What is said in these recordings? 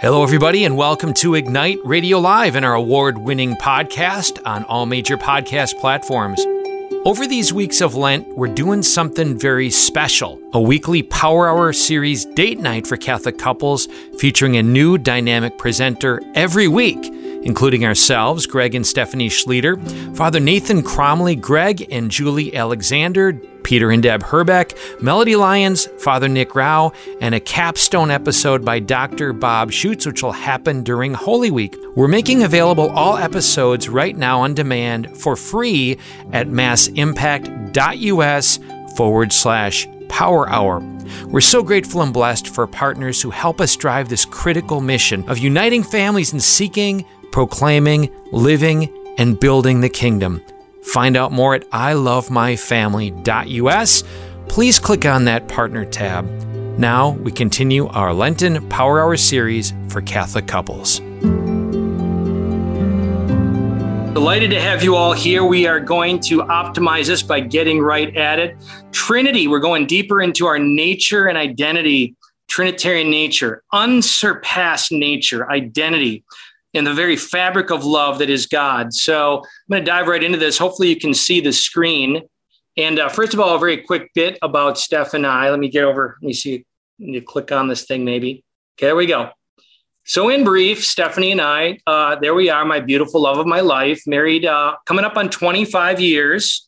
Hello, everybody, and welcome to Ignite Radio Live and our award winning podcast on all major podcast platforms. Over these weeks of Lent, we're doing something very special a weekly Power Hour series date night for Catholic couples featuring a new dynamic presenter every week, including ourselves, Greg and Stephanie Schlueter, Father Nathan Cromly, Greg and Julie Alexander, Peter and Deb Herbeck, Melody Lyons, Father Nick Rao, and a capstone episode by Dr. Bob Schuchts, which will happen during Holy Week. We're making available all episodes right now on demand for free at massimpact.us forward slash power hour. We're so grateful and blessed for partners who help us drive this critical mission of uniting families and seeking, proclaiming, living, and building the kingdom. Find out more at ilovemyfamily.us. Please click on that partner tab. Now we continue our Lenten Power Hour series for Catholic couples. Delighted to have you all here. We are going to optimize this by getting right at it. Trinity, we're going deeper into our nature and identity, Trinitarian nature, unsurpassed nature, identity in the very fabric of love that is God. So I'm going to dive right into this. Hopefully, you can see the screen. And uh, first of all, a very quick bit about Steph and I. Let me get over. Let me see. You click on this thing, maybe. Okay, there we go. So, in brief, Stephanie and I, uh, there we are, my beautiful love of my life, married, uh, coming up on 25 years,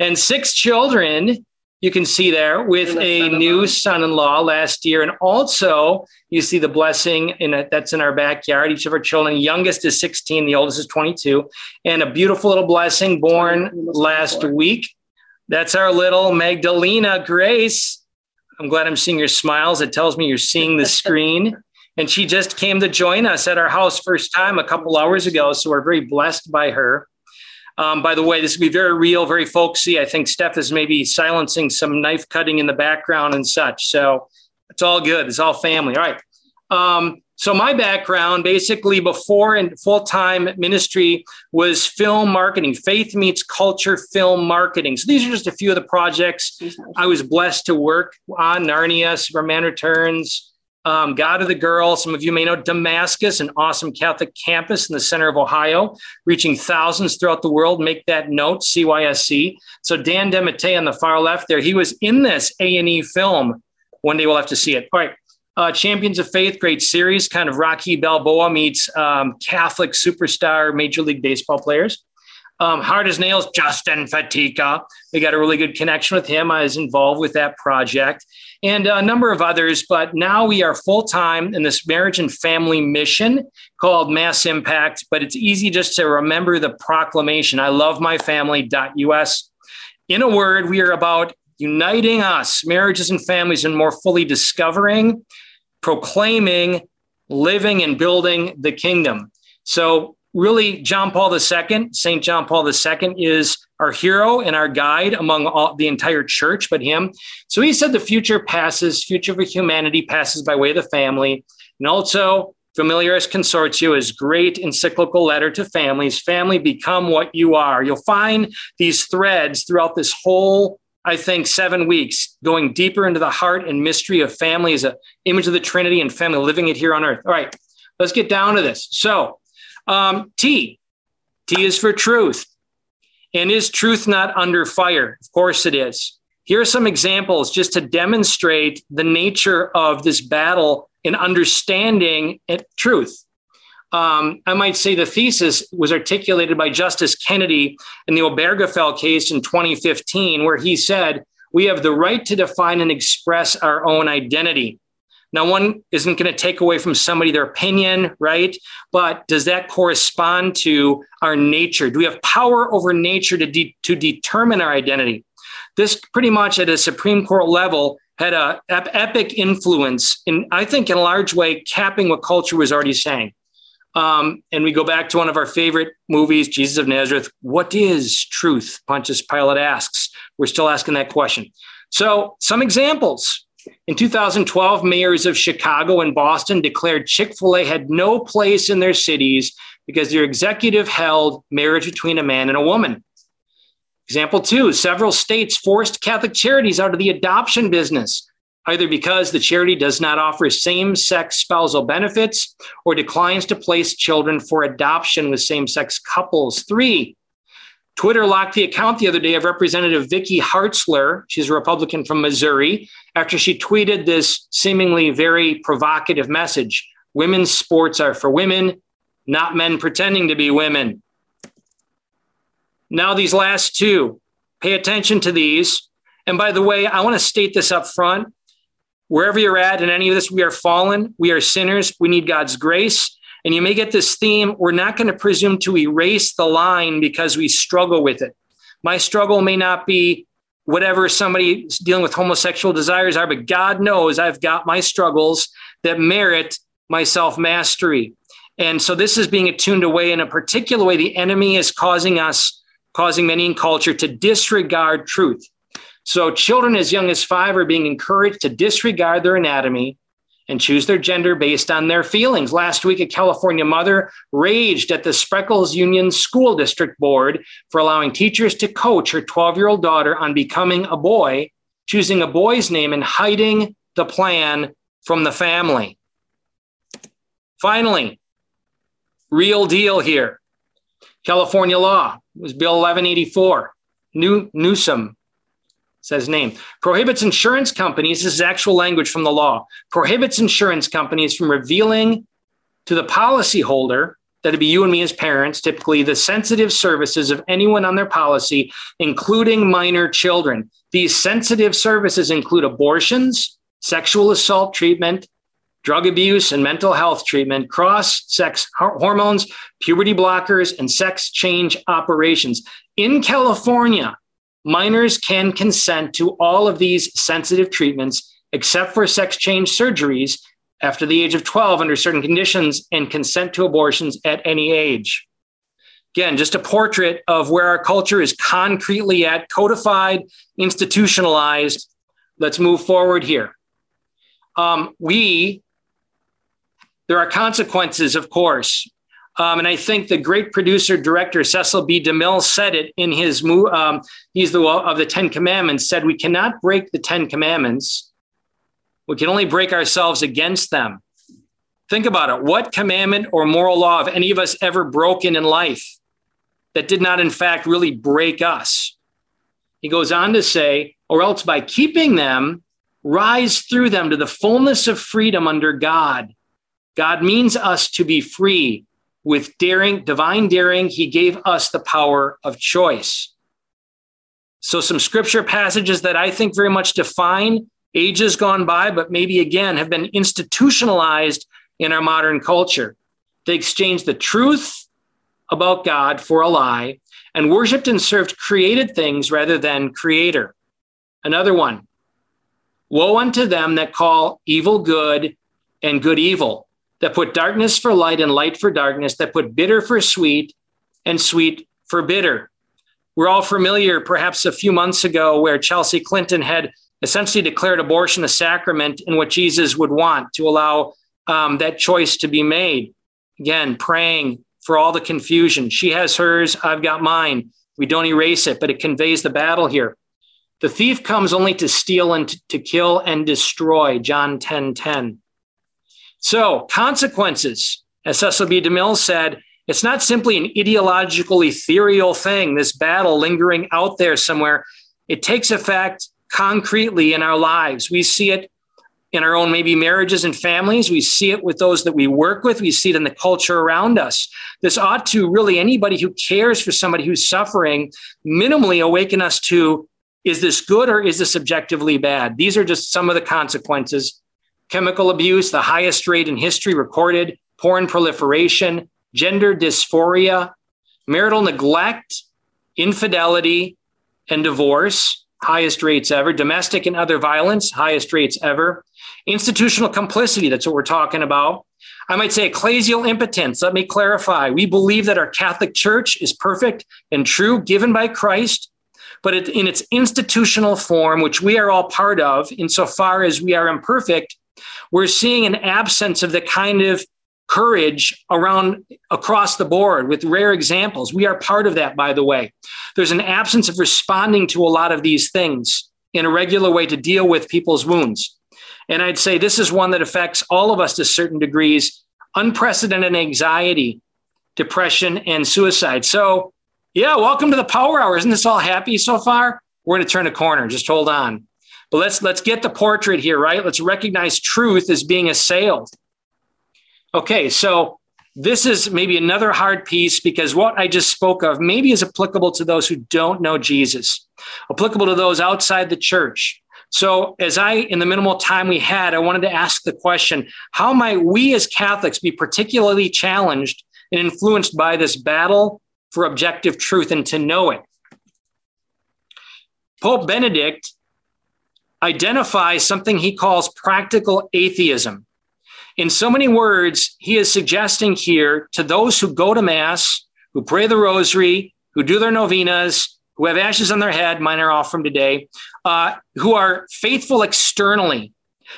and six children you can see there with a new son-in-law last year. And also you see the blessing in a, that's in our backyard. Each of our children youngest is 16 the oldest is 22 and a beautiful little blessing born last week. That's our little magdalena grace. I'm glad i'm seeing your smiles. It tells me you're seeing the screen. And she just came to join us at our house first time a couple hours ago. So we're very blessed by her um, by the way, this will be very real, very folksy. I think Steph is maybe silencing some knife cutting in the background and such. So it's all good. It's all family. All right. Um, so my background, basically, before and full time ministry was film marketing. Faith meets culture, film marketing. So these are just a few of the projects I was blessed to work on: Narnia, Superman Returns, um, God of the Girl. Some of you may know Damascus, an awesome Catholic campus in the center of Ohio, reaching thousands throughout the world. Make that note, CYSC. So Dan DeMatte on the far left there, he was in this A&E film. One day we'll have to see it. All right. Uh, Champions of Faith, great series, kind of Rocky Balboa meets um, Catholic superstar Major League Baseball players. Um, Hard as Nails, Justin Fatica. We got a really good connection with him. I was involved with that project and a number of others. But now we are full time in this marriage and family mission called Mass Impact. But it's easy just to remember the proclamation I love my family.us. In a word, we are about uniting us, marriages and families, and more fully discovering, proclaiming, living, and building the kingdom. So really John Paul II, St. John Paul II is our hero and our guide among all, the entire church, but him. So he said the future passes, future of humanity passes by way of the family. And also, Familiaris Consortio is great encyclical letter to families. Family, become what you are. You'll find these threads throughout this whole, I think, seven weeks, going deeper into the heart and mystery of family as an image of the Trinity and family living it here on earth. All right, let's get down to this. So, um, T. T is for truth. And is truth not under fire? Of course it is. Here are some examples just to demonstrate the nature of this battle in understanding truth. Um, I might say the thesis was articulated by Justice Kennedy in the Obergefell case in 2015, where he said, We have the right to define and express our own identity. Now, one isn't going to take away from somebody their opinion, right? But does that correspond to our nature? Do we have power over nature to, de- to determine our identity? This pretty much at a Supreme Court level had a ep- epic influence in, I think, in a large way, capping what culture was already saying. Um, and we go back to one of our favorite movies, Jesus of Nazareth. What is truth? Pontius Pilate asks. We're still asking that question. So, some examples in 2012, mayors of Chicago and Boston declared Chick fil A had no place in their cities because their executive held marriage between a man and a woman. Example two several states forced Catholic charities out of the adoption business. either because the charity does not offer same sex spousal benefits or declines to place children for adoption with same sex couples. Three, Twitter locked the account the other day of Representative Vicky Hartzler. She's a Republican from Missouri after she tweeted this seemingly very provocative message Women's sports are for women, not men pretending to be women. Now, these last two, pay attention to these. And by the way, I want to state this up front. Wherever you're at in any of this, we are fallen, we are sinners, we need God's grace. And you may get this theme we're not going to presume to erase the line because we struggle with it. My struggle may not be whatever somebody dealing with homosexual desires are, but God knows I've got my struggles that merit my self mastery. And so this is being attuned away in a particular way. The enemy is causing us, causing many in culture to disregard truth. So children as young as five are being encouraged to disregard their anatomy and choose their gender based on their feelings. Last week, a California mother raged at the Spreckels Union School District Board for allowing teachers to coach her 12 year old daughter on becoming a boy, choosing a boy's name, and hiding the plan from the family. Finally, real deal here. California law was Bill 1184. New, Newsom says name, prohibits insurance companies, this is actual language from the law, prohibits insurance companies from revealing to the policyholder, that'd be you and me as parents, typically the sensitive services of anyone on their policy, including minor children. These sensitive services include abortions, sexual assault treatment, drug abuse and mental health treatment, cross sex hormones, puberty blockers, and sex change operations. In California, minors can consent to all of these sensitive treatments except for sex change surgeries after the age of 12 under certain conditions and consent to abortions at any age. Again, just a portrait of where our culture is concretely at, codified, institutionalized. Let's move forward here. Um, we, there are consequences, of course, um, and I think the great producer director Cecil B. DeMille said it in his. Um, he's the of the Ten Commandments. Said we cannot break the Ten Commandments. We can only break ourselves against them. Think about it. What commandment or moral law have any of us ever broken in life that did not, in fact, really break us? He goes on to say, or else by keeping them, rise through them to the fullness of freedom under God. God means us to be free with daring, divine daring, he gave us the power of choice. So, some scripture passages that I think very much define ages gone by, but maybe again have been institutionalized in our modern culture. They exchanged the truth about God for a lie and worshiped and served created things rather than creator. Another one Woe unto them that call evil good and good evil, that put darkness for light and light for darkness, that put bitter for sweet and sweet for bitter. We're all familiar, perhaps a few months ago, where Chelsea Clinton had essentially declared abortion a sacrament and what Jesus would want to allow um, that choice to be made. Again, praying for all the confusion. She has hers, I've got mine. We don't erase it, but it conveys the battle here. The thief comes only to steal and to kill and destroy, John 10 10. So, consequences, as Cecil B. DeMille said, it's not simply an ideological, ethereal thing, this battle lingering out there somewhere. It takes effect concretely in our lives. We see it in our own maybe marriages and families. We see it with those that we work with. We see it in the culture around us. This ought to really, anybody who cares for somebody who's suffering, minimally awaken us to is this good or is this objectively bad? These are just some of the consequences chemical abuse, the highest rate in history recorded, porn proliferation, gender dysphoria, marital neglect, infidelity, and divorce, highest rates ever, domestic and other violence, highest rates ever, institutional complicity, that's what we're talking about. I might say ecclesial impotence. Let me clarify. We believe that our Catholic Church is perfect and true, given by Christ, but in its institutional form, which we are all part of, insofar as we are imperfect, we're seeing an absence of the kind of courage around across the board with rare examples. We are part of that, by the way. There's an absence of responding to a lot of these things in a regular way to deal with people's wounds. And I'd say this is one that affects all of us to certain degrees unprecedented anxiety, depression, and suicide. So, yeah, welcome to the Power Hour. Isn't this all happy so far? We're going to turn a corner. Just hold on. But let's let's get the portrait here, right? Let's recognize truth as being assailed. Okay, so this is maybe another hard piece because what I just spoke of maybe is applicable to those who don't know Jesus, applicable to those outside the church. So, as I, in the minimal time we had, I wanted to ask the question how might we as Catholics be particularly challenged and influenced by this battle for objective truth and to know it? Pope Benedict identifies something he calls practical atheism. In so many words, he is suggesting here to those who go to Mass, who pray the rosary, who do their novenas, who have ashes on their head, mine are off from today, uh, who are faithful externally,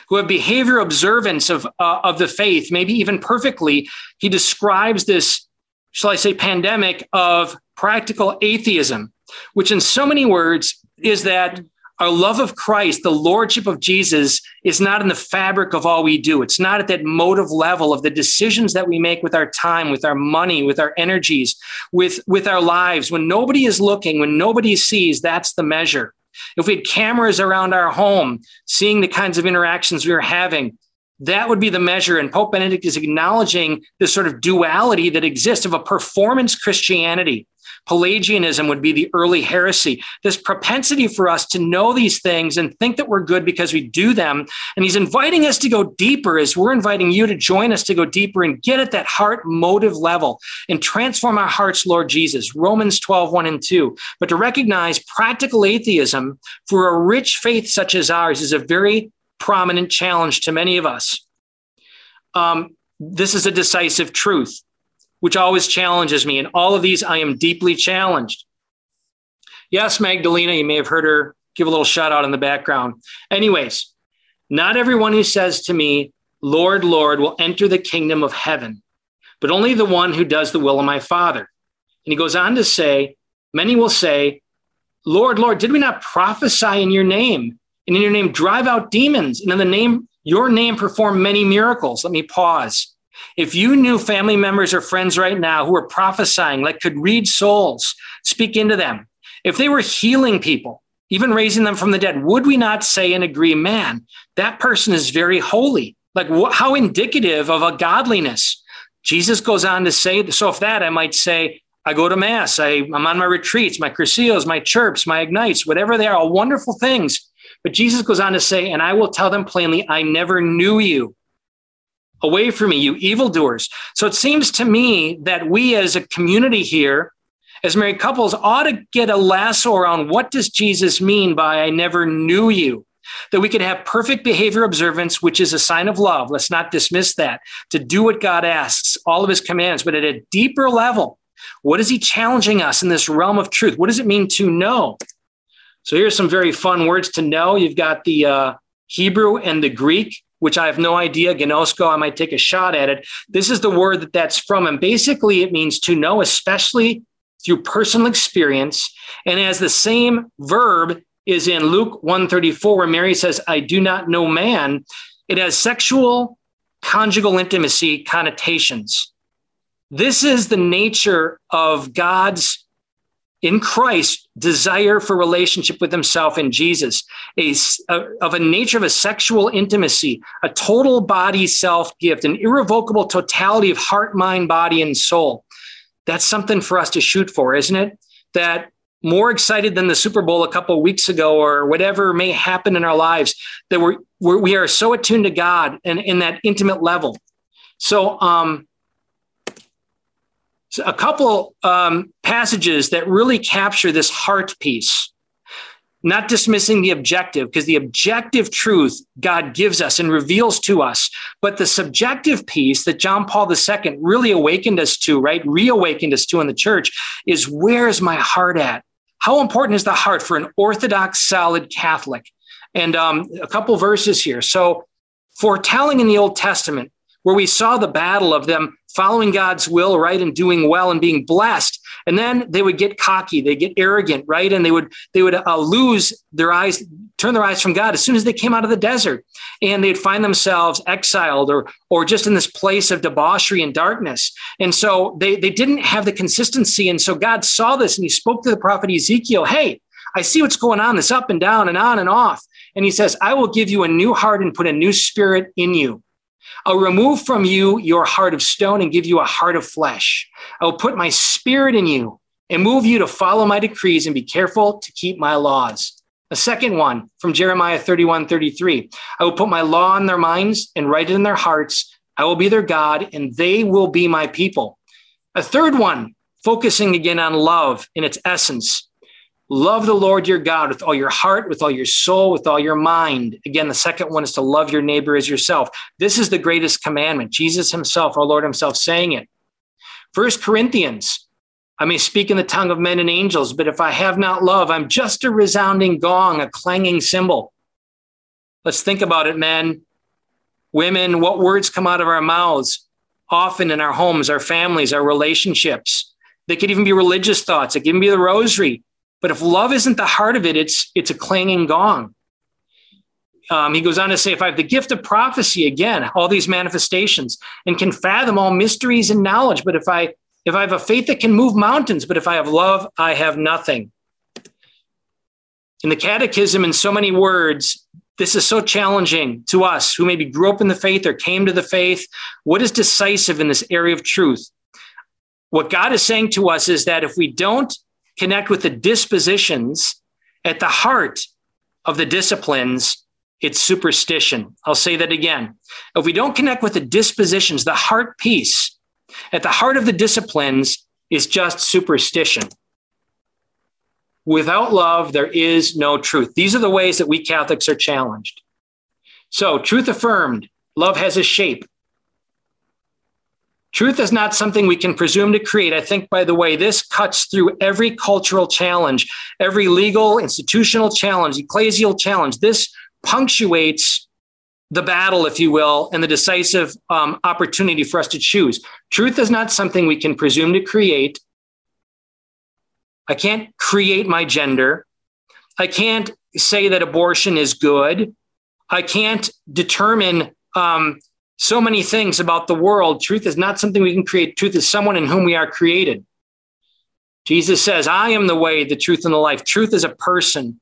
who have behavior observance of, uh, of the faith, maybe even perfectly. He describes this, shall I say, pandemic of practical atheism, which in so many words is that our love of Christ, the lordship of Jesus, is not in the fabric of all we do. It's not at that motive level of the decisions that we make with our time, with our money, with our energies, with, with our lives. When nobody is looking, when nobody sees, that's the measure. If we had cameras around our home, seeing the kinds of interactions we are having, that would be the measure. And Pope Benedict is acknowledging this sort of duality that exists of a performance Christianity Pelagianism would be the early heresy. This propensity for us to know these things and think that we're good because we do them. And he's inviting us to go deeper as we're inviting you to join us to go deeper and get at that heart motive level and transform our hearts, Lord Jesus. Romans 12, 1 and 2. But to recognize practical atheism for a rich faith such as ours is a very prominent challenge to many of us. Um, this is a decisive truth which always challenges me. In all of these, I am deeply challenged. Yes, Magdalena, you may have heard her give a little shout out in the background. Anyways, not everyone who says to me, Lord, Lord, will enter the kingdom of heaven, but only the one who does the will of my Father. And he goes on to say, Many will say, Lord, Lord, did we not prophesy in your name? And in your name drive out demons, and in the name, your name perform many miracles. Let me pause. If you knew family members or friends right now who were prophesying, like could read souls, speak into them, if they were healing people, even raising them from the dead, would we not say and agree, man, that person is very holy? Like, wh- how indicative of a godliness? Jesus goes on to say, so if that, I might say, I go to mass, I, am on my retreats, my cursillos, my chirps, my ignites, whatever they are, all wonderful things. But Jesus goes on to say, and I will tell them plainly, I never knew you. Away from me, you evildoers. So it seems to me that we as a community here, as married couples, ought to get a lasso around what does Jesus mean by I never knew you? That we could have perfect behavior observance, which is a sign of love. Let's not dismiss that. To do what God asks, all of his commands, but at a deeper level, what is he challenging us in this realm of truth? What does it mean to know? So here's some very fun words to know. You've got the uh, Hebrew and the Greek which I have no idea, gnosko, I might take a shot at it. This is the word that that's from. And basically, it means to know, especially through personal experience. And as the same verb is in Luke 134, where Mary says, I do not know man, it has sexual conjugal intimacy connotations. This is the nature of God's in Christ desire for relationship with himself in Jesus, a, a, of a nature of a sexual intimacy, a total body self gift, an irrevocable totality of heart, mind, body, and soul. That's something for us to shoot for, isn't it? That more excited than the Super Bowl a couple weeks ago or whatever may happen in our lives, that we're, we're we are so attuned to God and in that intimate level. So, um, a couple um, passages that really capture this heart piece not dismissing the objective because the objective truth God gives us and reveals to us, but the subjective piece that John Paul II really awakened us to, right? Reawakened us to in the church is where's my heart at? How important is the heart for an Orthodox, solid Catholic? And um, a couple verses here. So, foretelling in the Old Testament, where we saw the battle of them following God's will, right, and doing well and being blessed. And then they would get cocky, they get arrogant, right, and they would they would uh, lose their eyes, turn their eyes from God as soon as they came out of the desert. And they'd find themselves exiled or, or just in this place of debauchery and darkness. And so they, they didn't have the consistency. And so God saw this and he spoke to the prophet Ezekiel, Hey, I see what's going on, this up and down and on and off. And he says, I will give you a new heart and put a new spirit in you. I'll remove from you your heart of stone and give you a heart of flesh. I will put my spirit in you and move you to follow my decrees and be careful to keep my laws. A second one from Jeremiah 31 33. I will put my law in their minds and write it in their hearts. I will be their God and they will be my people. A third one, focusing again on love in its essence. Love the Lord your God with all your heart, with all your soul, with all your mind. Again, the second one is to love your neighbor as yourself. This is the greatest commandment. Jesus himself, our Lord himself, saying it. First Corinthians, I may speak in the tongue of men and angels, but if I have not love, I'm just a resounding gong, a clanging cymbal. Let's think about it, men, women, what words come out of our mouths often in our homes, our families, our relationships. They could even be religious thoughts. It can be the rosary. But if love isn't the heart of it, it's it's a clanging gong. Um, he goes on to say, if I have the gift of prophecy, again, all these manifestations, and can fathom all mysteries and knowledge, but if I if I have a faith that can move mountains, but if I have love, I have nothing. In the catechism, in so many words, this is so challenging to us who maybe grew up in the faith or came to the faith. What is decisive in this area of truth? What God is saying to us is that if we don't connect with the dispositions at the heart of the disciplines, it's superstition. I'll say that again. If we don't connect with the dispositions, the heart piece at the heart of the disciplines is just superstition. Without love, there is no truth. These are the ways that we Catholics are challenged. So, truth affirmed, love has a shape. Truth is not something we can presume to create. I think, by the way, this cuts through every cultural challenge, every legal, institutional challenge, ecclesial challenge. This punctuates the battle, if you will, and the decisive um, opportunity for us to choose. Truth is not something we can presume to create. I can't create my gender. I can't say that abortion is good. I can't determine um, so many things about the world. Truth is not something we can create. Truth is someone in whom we are created. Jesus says, I am the way, the truth, and the life. Truth is a person.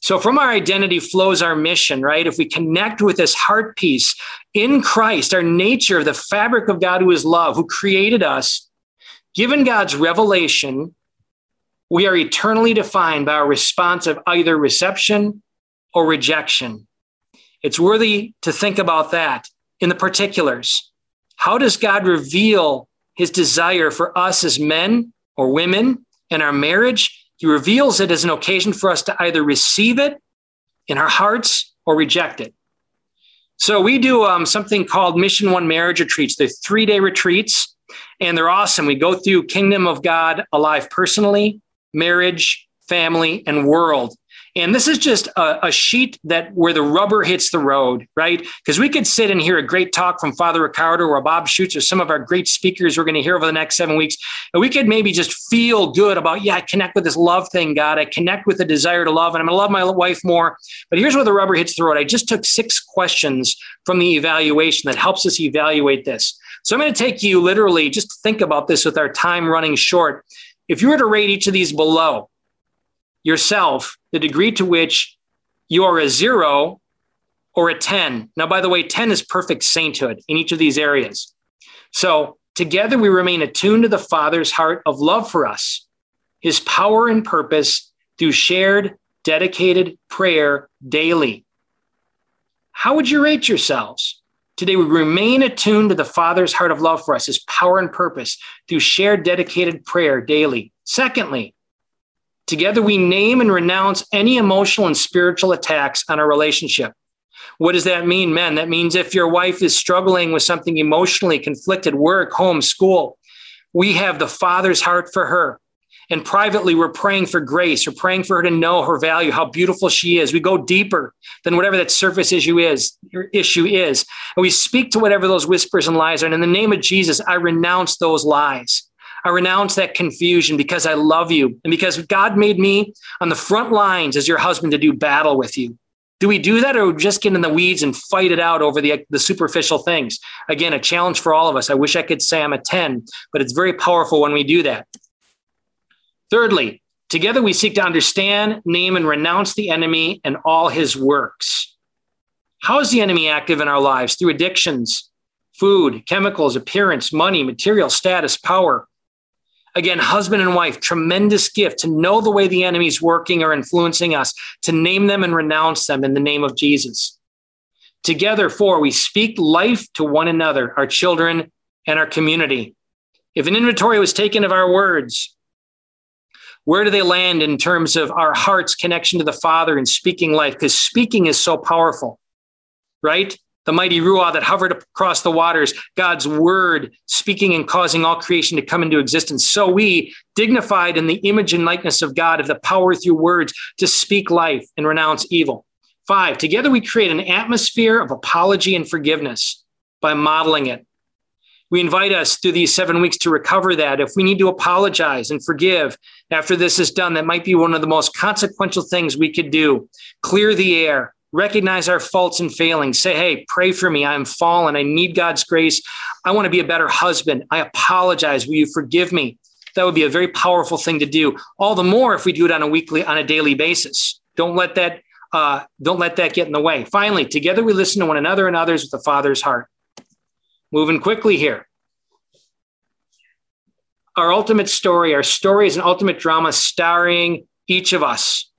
So from our identity flows our mission, right? If we connect with this heart piece in Christ, our nature, the fabric of God who is love, who created us, given God's revelation, we are eternally defined by our response of either reception or rejection. It's worthy to think about that in the particulars. How does God reveal his desire for us as men or women in our marriage? He reveals it as an occasion for us to either receive it in our hearts or reject it. So we do um, something called Mission One Marriage Retreats. They're three day retreats, and they're awesome. We go through Kingdom of God alive personally, marriage, family, and world. And this is just a, a, sheet that where the rubber hits the road, right? Because we could sit and hear a great talk from Father Riccardo or Bob Schuchts or some of our great speakers we're going to hear over the next seven weeks. And we could maybe just feel good about, yeah, I connect with this love thing, God. I connect with the desire to love, and I'm going to love my wife more. But here's where the rubber hits the road. I just took six questions from the evaluation that helps us evaluate this. So I'm going to take you literally just think about this with our time running short. If you were to rate each of these below, yourself the degree to which you are a zero or a 10. Now, by the way, 10 is perfect sainthood in each of these areas. So together we remain attuned to the Father's heart of love for us, his power and purpose through shared, dedicated prayer daily. How would you rate yourselves? Today, we remain attuned to the Father's heart of love for us, his power and purpose through shared, dedicated prayer daily. Secondly, Together, we name and renounce any emotional and spiritual attacks on our relationship. What does that mean, men? That means if your wife is struggling with something emotionally conflicted, work, home, school, we have the Father's heart for her. And privately, we're praying for grace. We're praying for her to know her value, how beautiful she is. We go deeper than whatever that surface issue is. Your Issue is, and we speak to whatever those whispers and lies are. And in the name of Jesus, I renounce those lies. I renounce that confusion because I love you and because God made me on the front lines as your husband to do battle with you. Do we do that or just get in the weeds and fight it out over the, the superficial things? Again, a challenge for all of us. I wish I could say I'm a 10, but it's very powerful when we do that. Thirdly, together we seek to understand, name, and renounce the enemy and all his works. How is the enemy active in our lives? Through addictions, food, chemicals, appearance, money, material, status, power. Again, husband and wife, tremendous gift to know the way the enemy is working or influencing us, to name them and renounce them in the name of Jesus. Together, four, we speak life to one another, our children, and our community. If an inventory was taken of our words, where do they land in terms of our heart's connection to the Father and speaking life? Because speaking is so powerful, right? The mighty Ruah that hovered across the waters, God's word speaking and causing all creation to come into existence. So we, dignified in the image and likeness of God, have the power through words to speak life and renounce evil. Five, together we create an atmosphere of apology and forgiveness by modeling it. We invite us through these seven weeks to recover that. If we need to apologize and forgive after this is done, that might be one of the most consequential things we could do. Clear the air, recognize our faults and failings. Say, hey, pray for me. I'm fallen. I need God's grace. I want to be a better husband. I apologize. Will you forgive me? That would be a very powerful thing to do. All the more if we do it on a weekly, on a daily basis. Don't let that uh, don't let that get in the way. Finally, together we listen to one another and others with the Father's heart. Moving quickly here. Our ultimate story, our story is an ultimate drama starring each of us.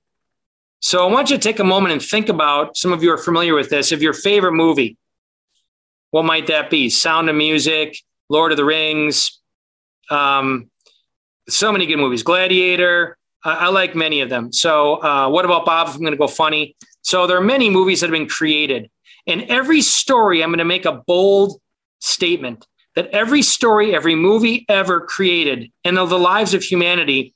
So I want you to take a moment and think about some of you are familiar with this. Of your favorite movie, what might that be? Sound of Music, Lord of the Rings, um, so many good movies. Gladiator. I, I like many of them. So uh, what about Bob? If I'm going to go funny. So there are many movies that have been created, and every story I'm going to make a bold statement that every story, every movie ever created, and of the lives of humanity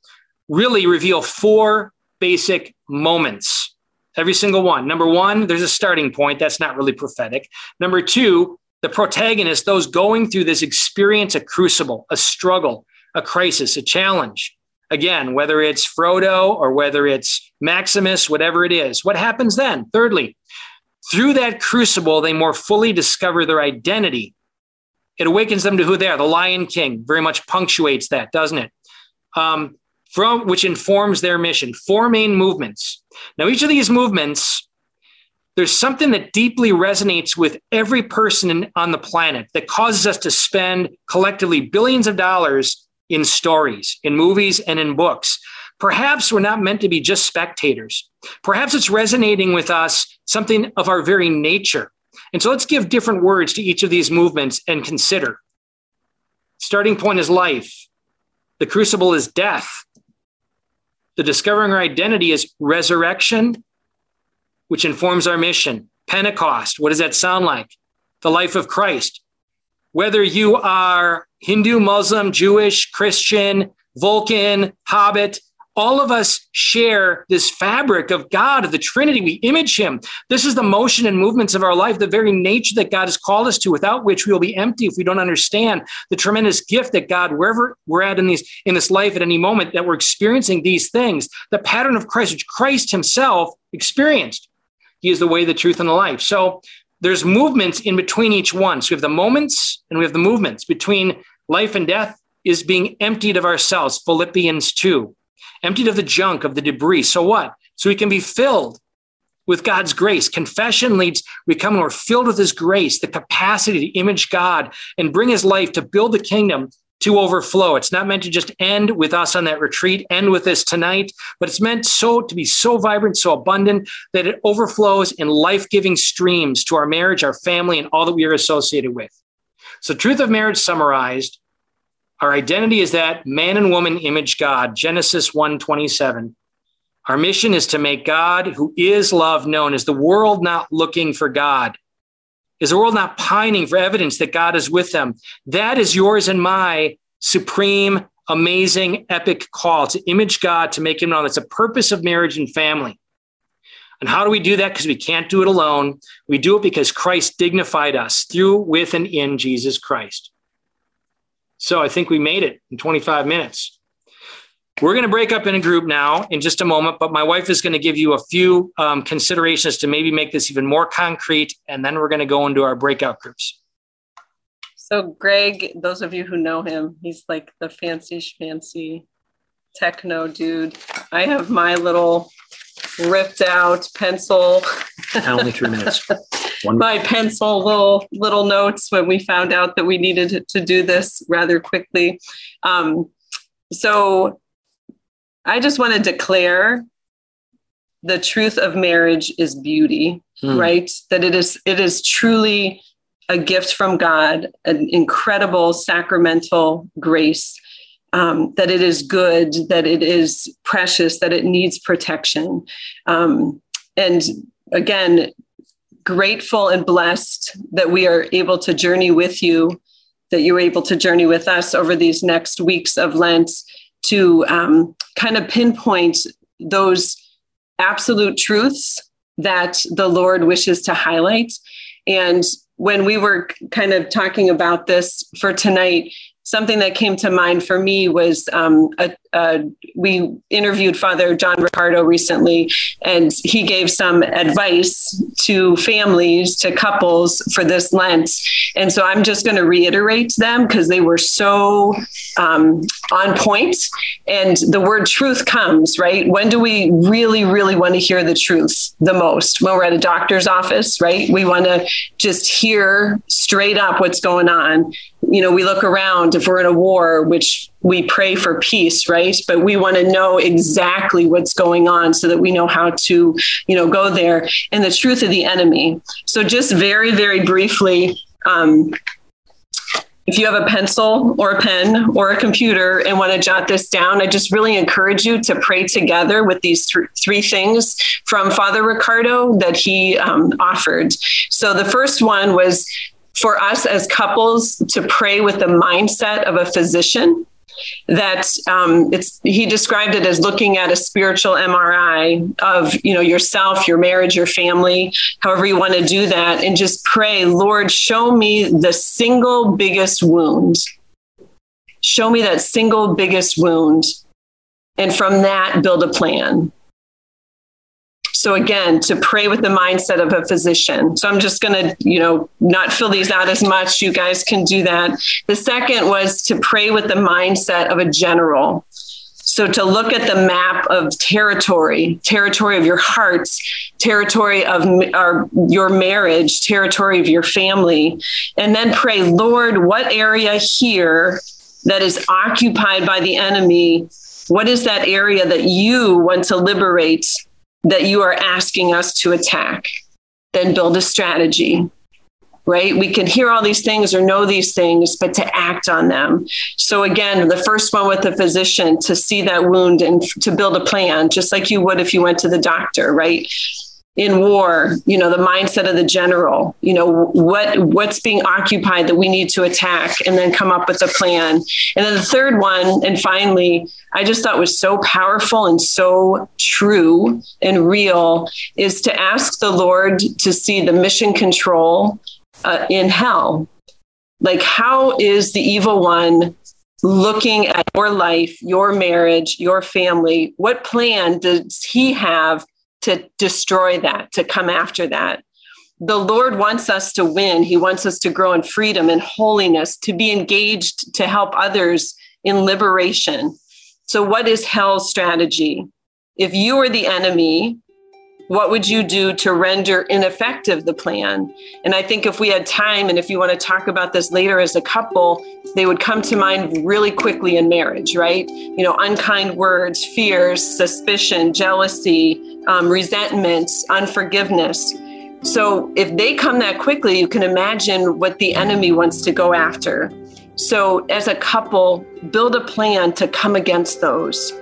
really reveal four basic moments. Every single one. Number one, there's a starting point. That's not really prophetic. Number two, the protagonist, those going through this experience, a crucible, a struggle, a crisis, a challenge. Again, whether it's Frodo or whether it's Maximus, whatever it is. What happens then? Thirdly, through that crucible, they more fully discover their identity. It awakens them to who they are. The Lion King very much punctuates that, doesn't it? Um, from which informs their mission. Four main movements. Now, each of these movements, there's something that deeply resonates with every person on the planet that causes us to spend collectively billions of dollars in stories, in movies, and in books. Perhaps we're not meant to be just spectators. Perhaps it's resonating with us something of our very nature. And so let's give different words to each of these movements and consider. Starting point is life. The crucible is death. The discovering our identity is resurrection, which informs our mission. Pentecost, what does that sound like? The life of Christ. Whether you are Hindu, Muslim, Jewish, Christian, Vulcan, Hobbit, all of us share this fabric of God, of the Trinity. We image Him. This is the motion and movements of our life, the very nature that God has called us to, without which we will be empty if we don't understand the tremendous gift that God, wherever we're at in these in this life at any moment, that we're experiencing these things, the pattern of Christ, which Christ Himself experienced. He is the way, the truth, and the life. So there's movements in between each one. So we have the moments and we have the movements between life and death is being emptied of ourselves. Philippians 2 emptied of the junk, of the debris. So what? So we can be filled with God's grace. Confession leads, we come and we're filled with His grace, the capacity to image God and bring His life to build the kingdom to overflow. It's not meant to just end with us on that retreat, end with this tonight, but it's meant so to be so vibrant, so abundant that it overflows in life-giving streams to our marriage, our family, and all that we are associated with. So, truth of marriage summarized our identity is that man and woman image God, Genesis 1:27. Our mission is to make God, who is love, known. Is the world not looking for God? Is the world not pining for evidence that God is with them? That is yours and my supreme, amazing, epic call to image God, to make him known. That's a purpose of marriage and family. And how do we do that? Because we can't do it alone. We do it because Christ dignified us through, with, and in Jesus Christ. So I think we made it in 25 minutes. We're going to break up in a group now in just a moment, but my wife is going to give you a few um, considerations to maybe make this even more concrete, and then we're going to go into our breakout groups. So, Greg, those of you who know him, he's like the fancy schmancy techno dude. I have my little ripped out pencil. Only three minutes. One. my pencil little little notes when we found out that we needed to do this rather quickly. Um, so I just want to declare the truth of marriage is beauty, mm. right? That it is it is truly a gift from God, an incredible sacramental grace. Um, that it is good, that it is precious, that it needs protection. Um, and again, grateful and blessed that we are able to journey with you, that you're able to journey with us over these next weeks of Lent to um, kind of pinpoint those absolute truths that the Lord wishes to highlight. And when we were kind of talking about this for tonight, something that came to mind for me was um, a, a, we interviewed Father John Riccardo recently, and he gave some advice to families, to couples for this Lent. And so I'm just going to reiterate them because they were so um, on point. And the word truth comes, right? When do we really, really want to hear the truth the most? When we're at a doctor's office, right? We want to just hear straight up what's going on. You know, we look around if we're in a war, which we pray for peace, right? But we want to know exactly what's going on so that we know how to, you know, go there and the truth of the enemy. So just very, very briefly, um, if you have a pencil or a pen or a computer and want to jot this down, I just really encourage you to pray together with these th- three things from Father Riccardo that he um, offered. So the first one was for us as couples to pray with the mindset of a physician that um, it's he described it as looking at a spiritual MRI of you know yourself, your marriage, your family, however you want to do that, and just pray, Lord, show me the single biggest wound. Show me that single biggest wound. And from that, build a plan. So again, to pray with the mindset of a physician. So I'm just going to, you know, not fill these out as much. You guys can do that. The second was to pray with the mindset of a general. So to look at the map of territory, territory of your hearts, territory of our, your marriage, territory of your family, and then pray, Lord, what area here that is occupied by the enemy? What is that area that you want to liberate that you are asking us to attack, then build a strategy. Right? We can hear all these things or know these things, but to act on them. So, again, the first one with the physician to see that wound and to build a plan, just like you would if you went to the doctor, right? In war you know the mindset of the general you know what what's being occupied that we need to attack and then come up with a plan. And then the third one and finally i just thought was so powerful and so true and real is to ask the lord to see the mission control uh, in hell. Like how is the evil one looking at your life your marriage your family? What plan does he have to destroy that, to come after that. The Lord wants us to win. He wants us to grow in freedom and holiness, to be engaged to help others in liberation. So, what is hell's strategy? If you were the enemy, what would you do to render ineffective the plan? And I think if we had time, and if you want to talk about this later as a couple, they would come to mind really quickly in marriage, right? You know, unkind words, fears, suspicion, jealousy, um, resentment, unforgiveness. So if they come that quickly, you can imagine what the enemy wants to go after. So as a couple, build a plan to come against those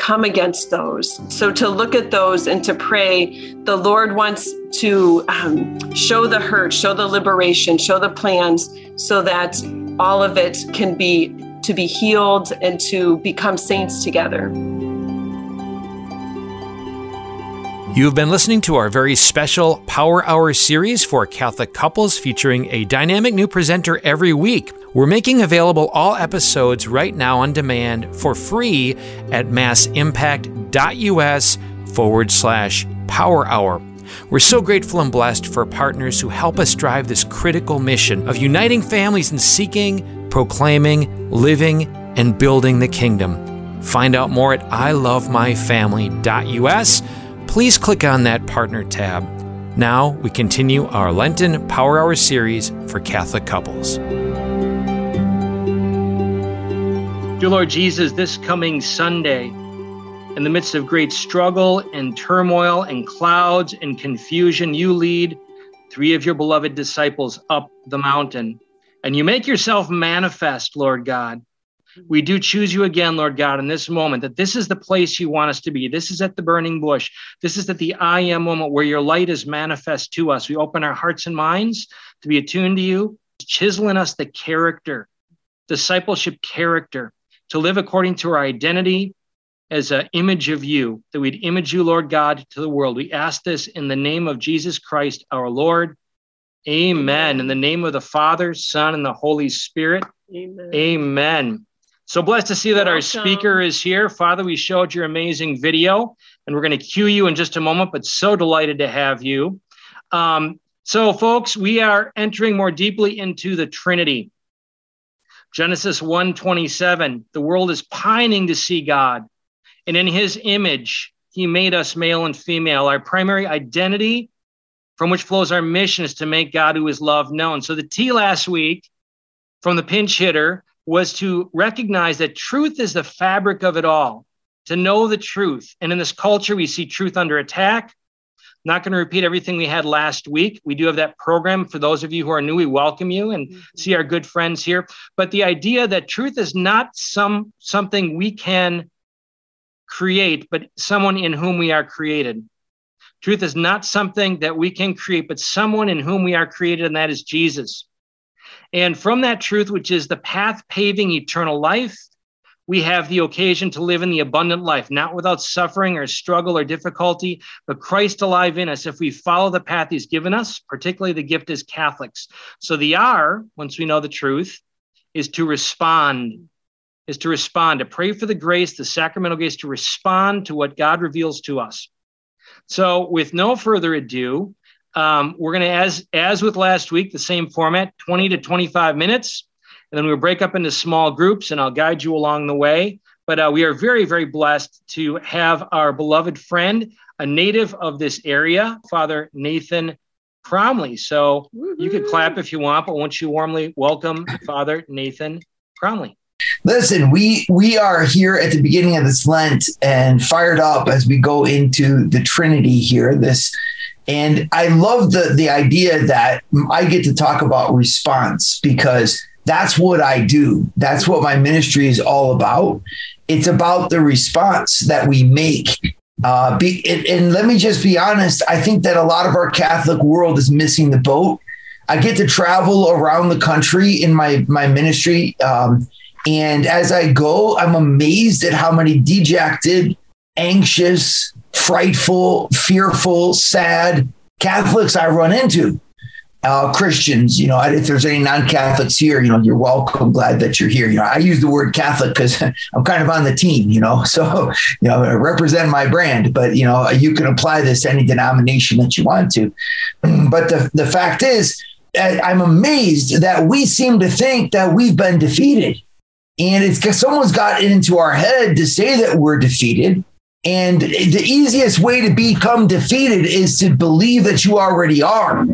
come against those. So to look at those and to pray, the Lord wants to um, show the hurt, show the liberation, show the plans so that all of it can be to be healed and to become saints together. You've been listening to our very special Power Hour series for Catholic couples featuring a dynamic new presenter every week. We're making available all episodes right now on demand for free at massimpact.us forward slash power hour. We're so grateful and blessed for partners who help us drive this critical mission of uniting families in seeking, proclaiming, living, and building the kingdom. Find out more at ilovemyfamily.us. Please click on that partner tab. Now we continue our Lenten Power Hour series for Catholic couples. Dear Lord Jesus, this coming Sunday, in the midst of great struggle and turmoil and clouds and confusion, you lead three of your beloved disciples up the mountain. And you make yourself manifest, Lord God. We do choose you again, Lord God, in this moment, that this is the place you want us to be. This is at the burning bush. This is at the I am moment where your light is manifest to us. We open our hearts and minds to be attuned to you, chisel in us the character, discipleship character to live according to our identity as an image of you, that we'd image you, Lord God, to the world. We ask this in the name of Jesus Christ, our Lord. Amen. In the name of the Father, Son, and the Holy Spirit. Amen. Amen. So blessed to see that Welcome. our speaker is here. Father, we showed your amazing video, and we're going to cue you in just a moment, but so delighted to have you. Um, so, folks, we are entering more deeply into the Trinity. Genesis 1:27, the world is pining to see God. And in his image, he made us male and female. Our primary identity from which flows our mission is to make God who is love known. So the T last week from the pinch hitter was to recognize that truth is the fabric of it all, to know the truth. And in this culture, we see truth under attack. Not going to repeat everything we had last week. We do have that program. For those of you who are new, we welcome you and mm-hmm. see our good friends here. But the idea that truth is not some something we can create, but someone in whom we are created. Truth is not something that we can create, but someone in whom we are created, and that is Jesus. And from that truth, which is the path paving eternal life, we have the occasion to live in the abundant life, not without suffering or struggle or difficulty, but Christ alive in us if we follow the path he's given us, particularly the gift as Catholics. So the R, once we know the truth, is to respond, is to respond, to pray for the grace, the sacramental grace, to respond to what God reveals to us. So with no further ado, um, we're going to, as as with last week, the same format, 20 to 25 minutes. And then we'll break up into small groups and I'll guide you along the way. But uh, we are very, very blessed to have our beloved friend, a native of this area, Father Nathan Cromly. So Woo-hoo. you could clap if you want, but won't you warmly welcome Father Nathan Cromly? Listen, we we are here at the beginning of this Lent and fired up as we go into the Trinity here. This and I love the the idea that I get to talk about response because that's what I do. That's what my ministry is all about. It's about the response that we make. Uh, be, and, and let me just be honest. I think that a lot of our Catholic world is missing the boat. I get to travel around the country in my my ministry, um, and as I go, I'm amazed at how many dejected, anxious, frightful, fearful, sad Catholics I run into uh, Christians, you know, if there's any non-Catholics here, you know, you're welcome. Glad that you're here. You know, I use the word Catholic because I'm kind of on the team, you know, so you know, I represent my brand. But you know, you can apply this to any denomination that you want to. But the the fact is, I'm amazed that we seem to think that we've been defeated, and it's because someone's got it into our head to say that we're defeated. And the easiest way to become defeated is to believe that you already are.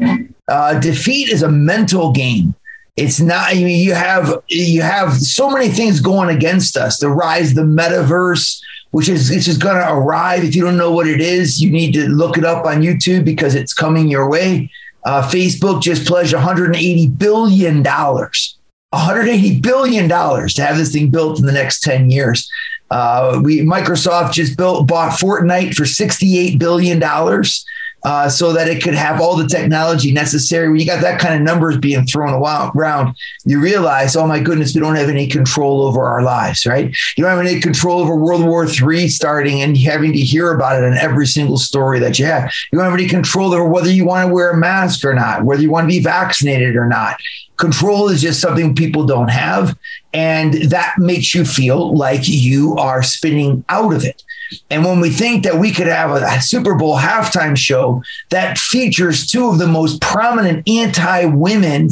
Uh, defeat is a mental game. It's not. I mean, you have you have so many things going against us. The rise, the metaverse, which is it's just going to arrive. If you don't know what it is, you need to look it up on YouTube because it's coming your way. Uh, Facebook just pledged 180 billion dollars, 180 billion dollars to have this thing built in the next 10 years. Uh, we Microsoft just built bought Fortnite for 68 billion dollars. Uh, so that it could have all the technology necessary. When you got that kind of numbers being thrown around, you realize, oh my goodness, we don't have any control over our lives, right? You don't have any control over World War III starting and having to hear about it in every single story that you have. You don't have any control over whether you want to wear a mask or not, whether you want to be vaccinated or not. Control is just something people don't have. And that makes you feel like you are spinning out of it. And when we think that we could have a, Super Bowl halftime show that features two of the most prominent anti-women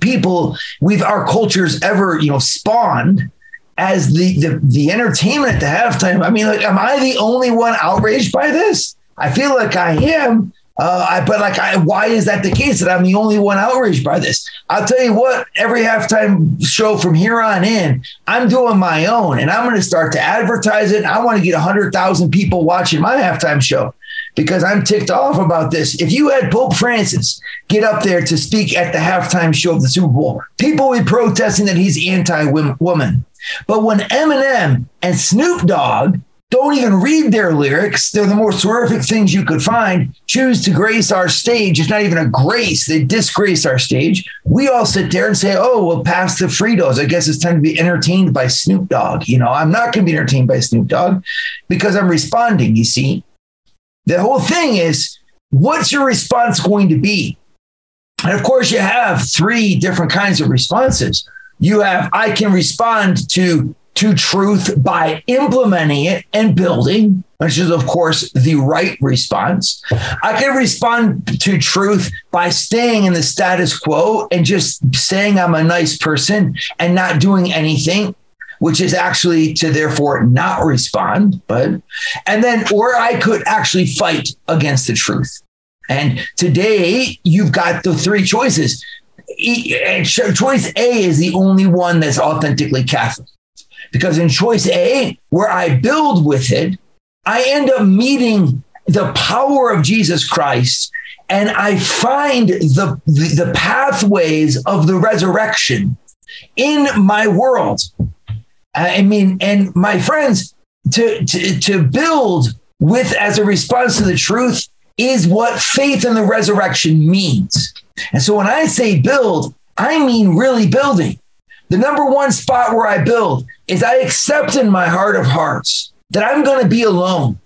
people we've our cultures ever, you know, spawned as the, the the entertainment at the halftime. I mean, like, am I the only one outraged by this? I feel like I am. Uh, I, but like, I, why is that the case that I'm the only one outraged by this? I'll tell you what, every halftime show from here on in, I'm doing my own and I'm going to start to advertise it. I want to get 100,000 people watching my halftime show because I'm ticked off about this. If you had Pope Francis get up there to speak at the halftime show of the Super Bowl, people would be protesting that he's anti woman. But when Eminem and Snoop Dogg don't even read their lyrics. They're the most horrific things you could find. Choose to grace our stage. It's not even a grace. They disgrace our stage. We all sit there and say, oh, well, pass the Fritos. I guess it's time to be entertained by Snoop Dogg. You know, I'm not going to be entertained by Snoop Dogg because I'm responding, you see. The whole thing is, what's your response going to be? And of course, you have three different kinds of responses. You have, I can respond to to truth by implementing it and building, which is, of course, the right response. I can respond to truth by staying in the status quo and just saying I'm a nice person and not doing anything. Which is actually to therefore not respond, but and then, or I could actually fight against the truth. And today you've got the three choices. Choice A is the only one that's authentically Catholic. Because in choice A, where I build with it, I end up meeting the power of Jesus Christ and I find the, the, pathways of the resurrection in my world. I mean, and my friends, to, to, to build with as a response to the truth is what faith in the resurrection means. And so when I say build, I mean really building. The number one spot where I build is I accept in my heart of hearts that I'm going to be alone.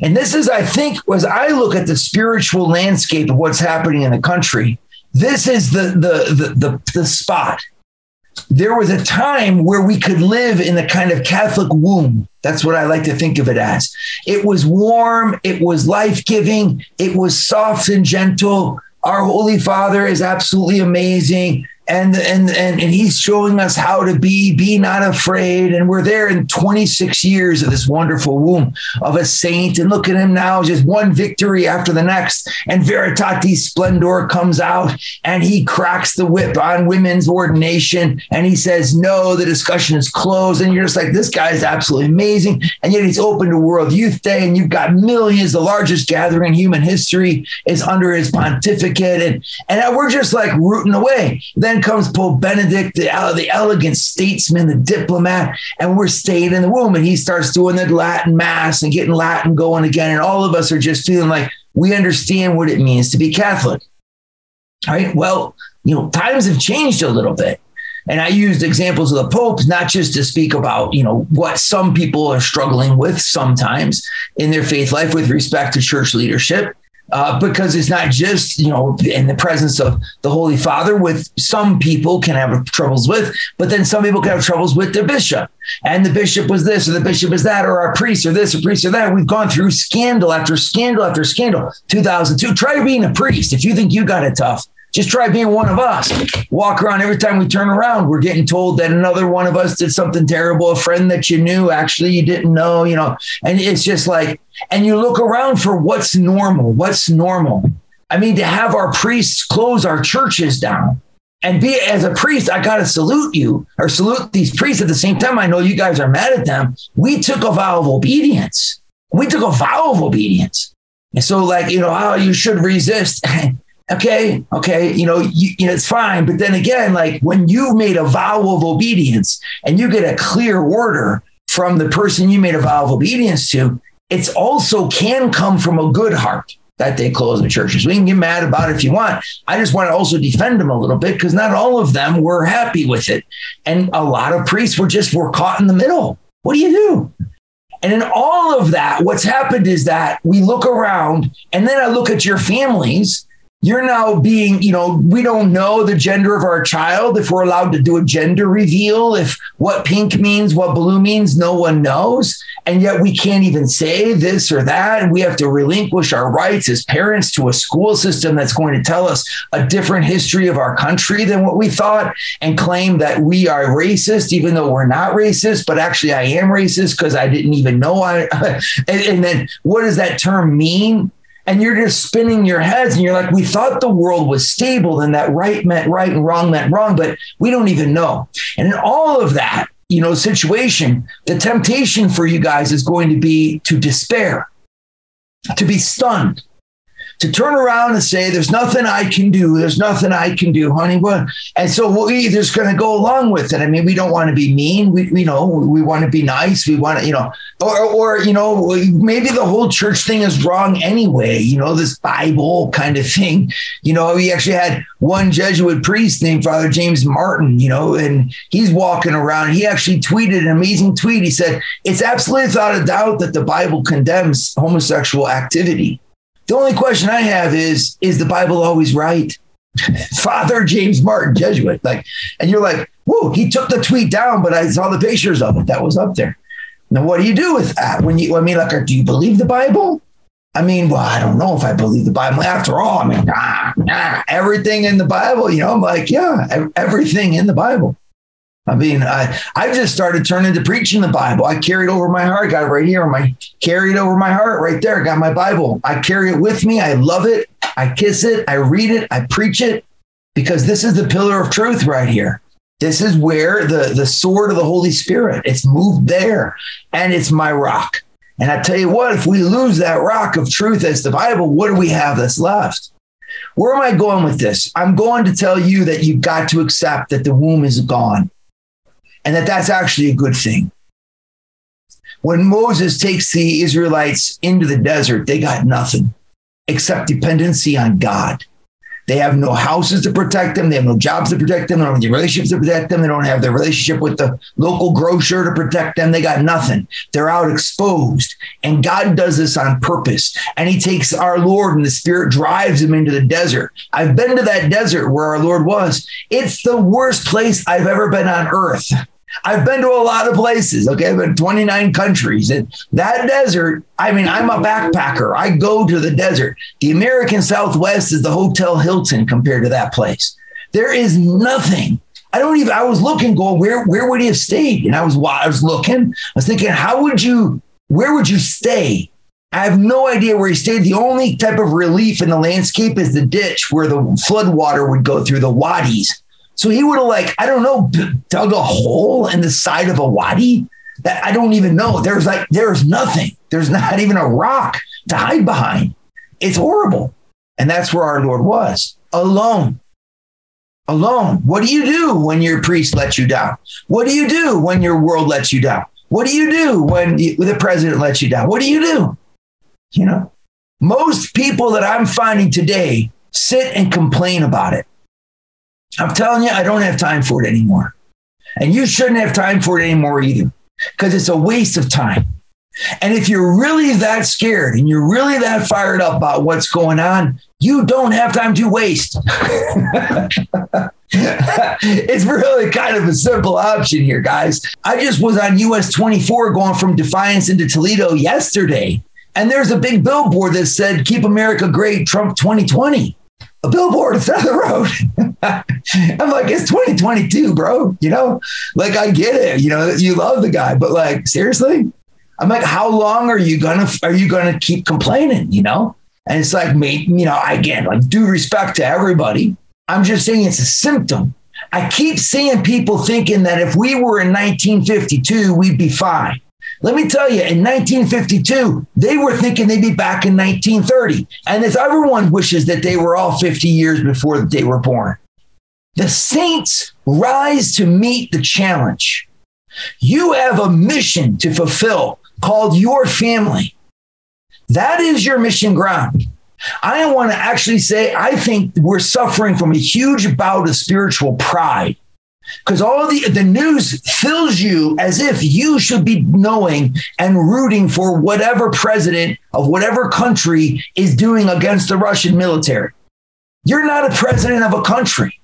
And this is, I think, as I look at the spiritual landscape of what's happening in the country, this is the, the, the, the, the spot. There was a time where we could live in a kind of Catholic womb. That's what I like to think of it as. It was warm, it was life giving, it was soft and gentle. Our Holy Father is absolutely amazing and and and and he's showing us how to be be not afraid. And we're there in 26 years of this wonderful womb of a saint. And look at him now just one victory after the next. And veritatis splendor comes out and he cracks the whip on women's ordination. And he says no the discussion is closed. And you're just like this guy is absolutely amazing. And yet he's open to world youth day and you've got millions. The largest gathering in human history is under his pontificate. And and we're just like rooting away. Then comes Pope Benedict, the, uh, the elegant statesman, the diplomat, and we're staying in the room. And he starts doing the Latin mass and getting Latin going again. And all of us are just feeling like we understand what it means to be Catholic. All right. Well, you know, times have changed a little bit. And I used examples of the Pope, not just to speak about, you know, what some people are struggling with sometimes in their faith life with respect to church leadership, uh, because it's not just you know in the presence of the Holy Father, with some people can have troubles with, but then some people can have troubles with the bishop, and the bishop was this or the bishop is that, or our priest or this or priest or that. We've gone through scandal after scandal after scandal. 2002. Try being a priest if you think you got it tough. Just try being one of us. Walk around every time we turn around, we're getting told that another one of us did something terrible. A friend that you knew, actually, you didn't know, you know, and it's just like, and you look around for what's normal. What's normal? I mean, to have our priests close our churches down and be as a priest, I got to salute you or salute these priests at the same time. I know you guys are mad at them. We took a vow of obedience. We took a vow of obedience. And so, like, you know, how you should resist. okay, okay, you know, you, you know, it's fine. But then again, like when you made a vow of obedience and you get a clear order from the person you made a vow of obedience to, it's also can come from a good heart that they close the churches. We can get mad about it if you want. I just want to also defend them a little bit because not all of them were happy with it. And a lot of priests were just were caught in the middle. What do you do? And in all of that, what's happened is that we look around and then I look at your families you're now being, you know, we don't know the gender of our child. If we're allowed to do a gender reveal, if what pink means, what blue means, no one knows. And yet we can't even say this or that. And we have to relinquish our rights as parents to a school system that's going to tell us a different history of our country than what we thought and claim that we are racist, even though we're not racist. But actually, I am racist because I didn't even know I. and, and then what does that term mean? And you're just spinning your heads and you're like we thought the world was stable and that right meant right and wrong meant wrong but we don't even know. And in all of that you know situation the temptation for you guys is going to be to despair to be stunned to turn around and say, "There's nothing I can do. There's nothing I can do, honey." What? And so we just going to go along with it. I mean, we don't want to be mean. We, you know, we want to be nice. We want to, you know, or, or you know, maybe the whole church thing is wrong anyway. You know, this Bible kind of thing. You know, we actually had one Jesuit priest named Father James Martin. You know, and he's walking around. He actually tweeted an amazing tweet. He said, "It's absolutely without a doubt that the Bible condemns homosexual activity." The only question I have is, is the Bible always right? Father James Martin, Jesuit. Like, and you're like, whoa, he took the tweet down, but I saw the pictures of it that was up there. Now, what do you do with that? When you, I mean, like, do you believe the Bible? I mean, well, I don't know if I believe the Bible. After all, I mean, ah, everything in the Bible, you know, I'm like, yeah, everything in the Bible. I mean, I I just started turning to preaching the Bible. I carried over my heart, got it right here. My carried over my heart right there. Got my Bible. I carry it with me. I love it. I kiss it. I read it. I preach it because this is the pillar of truth right here. This is where the the sword of the Holy Spirit. It's moved there, and it's my rock. And I tell you what, if we lose that rock of truth as the Bible, what do we have that's left? Where am I going with this? I'm going to tell you that you've got to accept that the womb is gone and that that's actually a good thing. When Moses takes the Israelites into the desert, they got nothing except dependency on God. They have no houses to protect them. They have no jobs to protect them. They don't have any relationships to protect them. They don't have their relationship with the local grocer to protect them. They got nothing. They're out exposed. And God does this on purpose. And He takes our Lord and the Spirit drives Him into the desert. I've been to that desert where our Lord was. It's the worst place I've ever been on earth. I've been to a lot of places. Okay. I've been 29 countries. And that desert, I mean, I'm a backpacker. I go to the desert. The American Southwest is the Hotel Hilton compared to that place. There is nothing. I don't even, I was looking, going, where, where would he have stayed? And I was, I was looking, I was thinking, how would you, where would you stay? I have no idea where he stayed. The only type of relief in the landscape is the ditch where the flood water would go through the wadis. So he would have like, I don't know, dug a hole in the side of a wadi that I don't even know. There's like, there's nothing. There's not even a rock to hide behind. It's horrible. And that's where our Lord was alone. Alone. What do you do when your priest lets you down? What do you do when your world lets you down? What do you do when the president lets you down? What do you do? You know, most people that I'm finding today sit and complain about it. I'm telling you, I don't have time for it anymore. And you shouldn't have time for it anymore either, because it's a waste of time. And if you're really that scared and you're really that fired up about what's going on, you don't have time to waste. it's really kind of a simple option here, guys. I just was on US 24 going from Defiance into Toledo yesterday, and there's a big billboard that said, Keep America Great, Trump 2020 a billboard instead the road. I'm like, it's 2022, bro. You know, like I get it. You know, you love the guy, but like, seriously? I'm like, how long are you gonna are you gonna keep complaining? You know? And it's like, me, you know, again, like due respect to everybody. I'm just saying it's a symptom. I keep seeing people thinking that if we were in 1952, we'd be fine. Let me tell you, in 1952, they were thinking they'd be back in 1930. And as everyone wishes that they were all 50 years before they were born. The saints rise to meet the challenge. You have a mission to fulfill called your family. That is your mission ground. I want to actually say, I think we're suffering from a huge bout of spiritual pride because all the, the news fills you as if you should be knowing and rooting for whatever president of whatever country is doing against the Russian military. You're not a president of a country.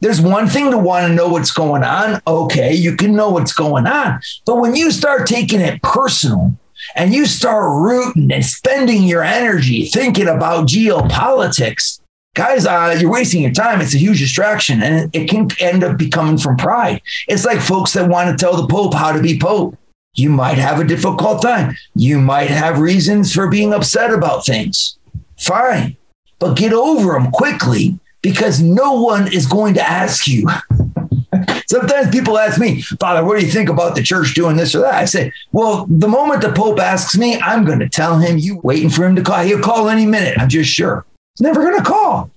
There's one thing to want to know what's going on. Okay, you can know what's going on. But when you start taking it personal and you start rooting and spending your energy thinking about geopolitics, guys, uh, you're wasting your time. It's a huge distraction and it can end up becoming from pride. It's like folks that want to tell the Pope how to be Pope. You might have a difficult time. You might have reasons for being upset about things. Fine, but get over them quickly because no one is going to ask you. Sometimes people ask me, Father, what do you think about the church doing this or that? I say, well, the moment the Pope asks me, I'm going to tell him you waiting for him to call. He'll call any minute. I'm just sure. Never going to call.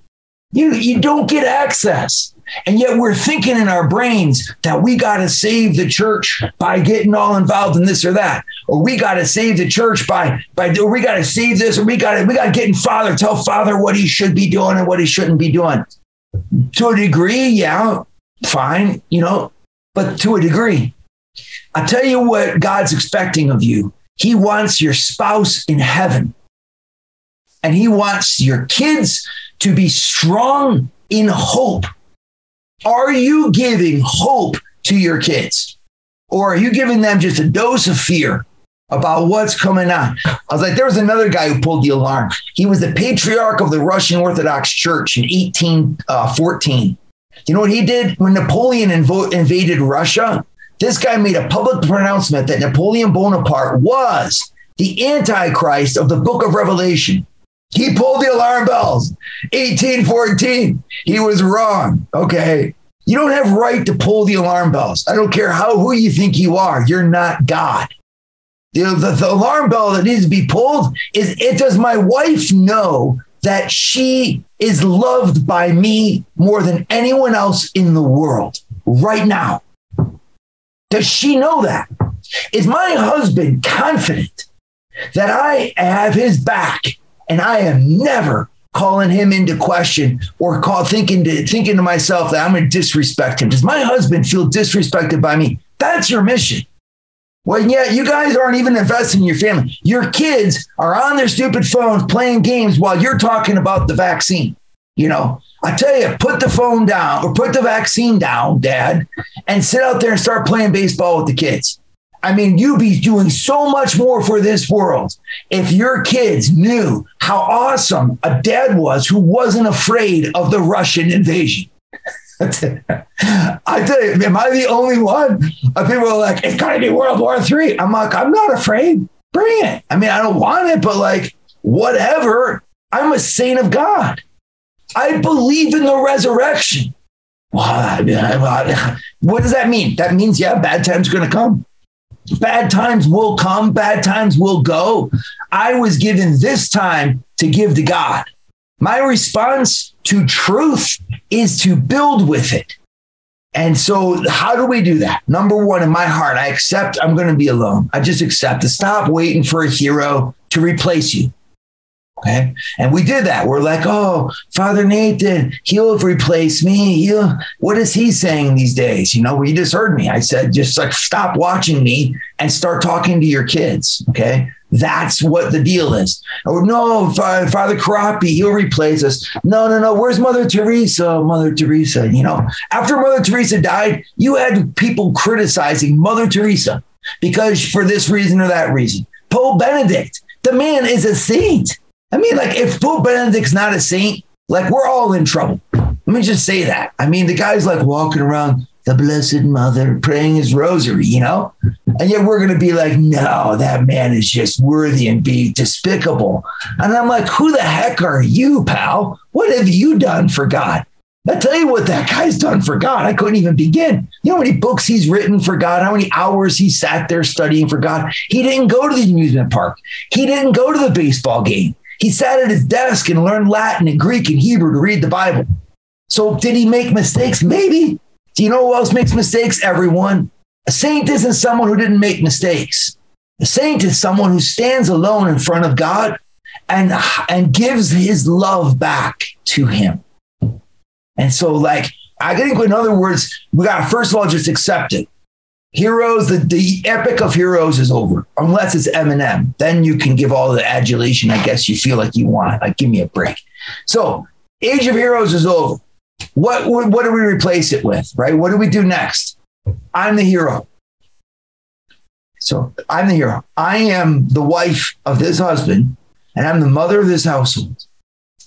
You, you don't get access. And yet we're thinking in our brains that we got to save the church by getting all involved in this or that, or we got to save the church by by or we got to save this, or we got to we got to get in Father tell Father what he should be doing and what he shouldn't be doing. To a degree, yeah, fine, you know, but to a degree, I tell you what God's expecting of you. He wants your spouse in heaven, and He wants your kids to be strong in hope are you giving hope to your kids? Or are you giving them just a dose of fear about what's coming on? I was like, there was another guy who pulled the alarm. He was the patriarch of the Russian Orthodox Church in 1814. Uh, you know what he did? When Napoleon invo- invaded Russia, this guy made a public pronouncement that Napoleon Bonaparte was the Antichrist of the book of Revelation. He pulled the alarm bells. 1814. He was wrong. Okay. You don't have right to pull the alarm bells. I don't care how who you think you are. You're not God. The, the, the alarm bell that needs to be pulled is it does my wife know that she is loved by me more than anyone else in the world right now? Does she know that? Is my husband confident that I have his back and I am never calling him into question or call thinking to thinking to myself that I'm going to disrespect him. Does my husband feel disrespected by me? That's your mission. Well, yeah, you guys aren't even investing in your family. Your kids are on their stupid phones playing games while you're talking about the vaccine. You know, I tell you, put the phone down or put the vaccine down, dad, and sit out there and start playing baseball with the kids. I mean, you'd be doing so much more for this world if your kids knew how awesome a dad was who wasn't afraid of the Russian invasion. I tell you, am I the only one? Uh, people are like, it's going to be World War III. I'm like, I'm not afraid. Bring it. I mean, I don't want it, but like, whatever. I'm a saint of God. I believe in the resurrection. What does that mean? That means, yeah, bad times are going to come. Bad times will come, bad times will go. I was given this time to give to God. My response to truth is to build with it. And so, how do we do that? Number one, in my heart, I accept I'm going to be alone. I just accept to stop waiting for a hero to replace you. Okay. And we did that. We're like, oh, Father Nathan, he'll replace me. He'll, what is he saying these days? You know, you just heard me. I said, just like stop watching me and start talking to your kids. Okay. That's what the deal is. Oh, no, Father Corapi, he'll replace us. No, no, no. Where's Mother Teresa? Oh, Mother Teresa. You know, after Mother Teresa died, you had people criticizing Mother Teresa because for this reason or that reason. Pope Benedict, the man is a saint. I mean, like, if Pope Benedict's not a saint, like, we're all in trouble. Let me just say that. I mean, the guy's like walking around the Blessed Mother praying his rosary, you know? And yet we're going to be like, no, that man is just worthy and be despicable. And I'm like, who the heck are you, pal? What have you done for God? I tell you what that guy's done for God. I couldn't even begin. You know how many books he's written for God, how many hours he sat there studying for God. He didn't go to the amusement park. He didn't go to the baseball game. He sat at his desk and learned Latin and Greek and Hebrew to read the Bible. So, did he make mistakes? Maybe. Do you know who else makes mistakes? Everyone. A saint isn't someone who didn't make mistakes. A saint is someone who stands alone in front of God and, and gives his love back to him. And so, like, I think, in other words, we got to first of all just accept it. Heroes, the, the epic of heroes is over, unless it's Eminem. Then you can give all the adulation, I guess you feel like you want. Like, give me a break. So, Age of Heroes is over. What, what, what do we replace it with, right? What do we do next? I'm the hero. So, I'm the hero. I am the wife of this husband, and I'm the mother of this household.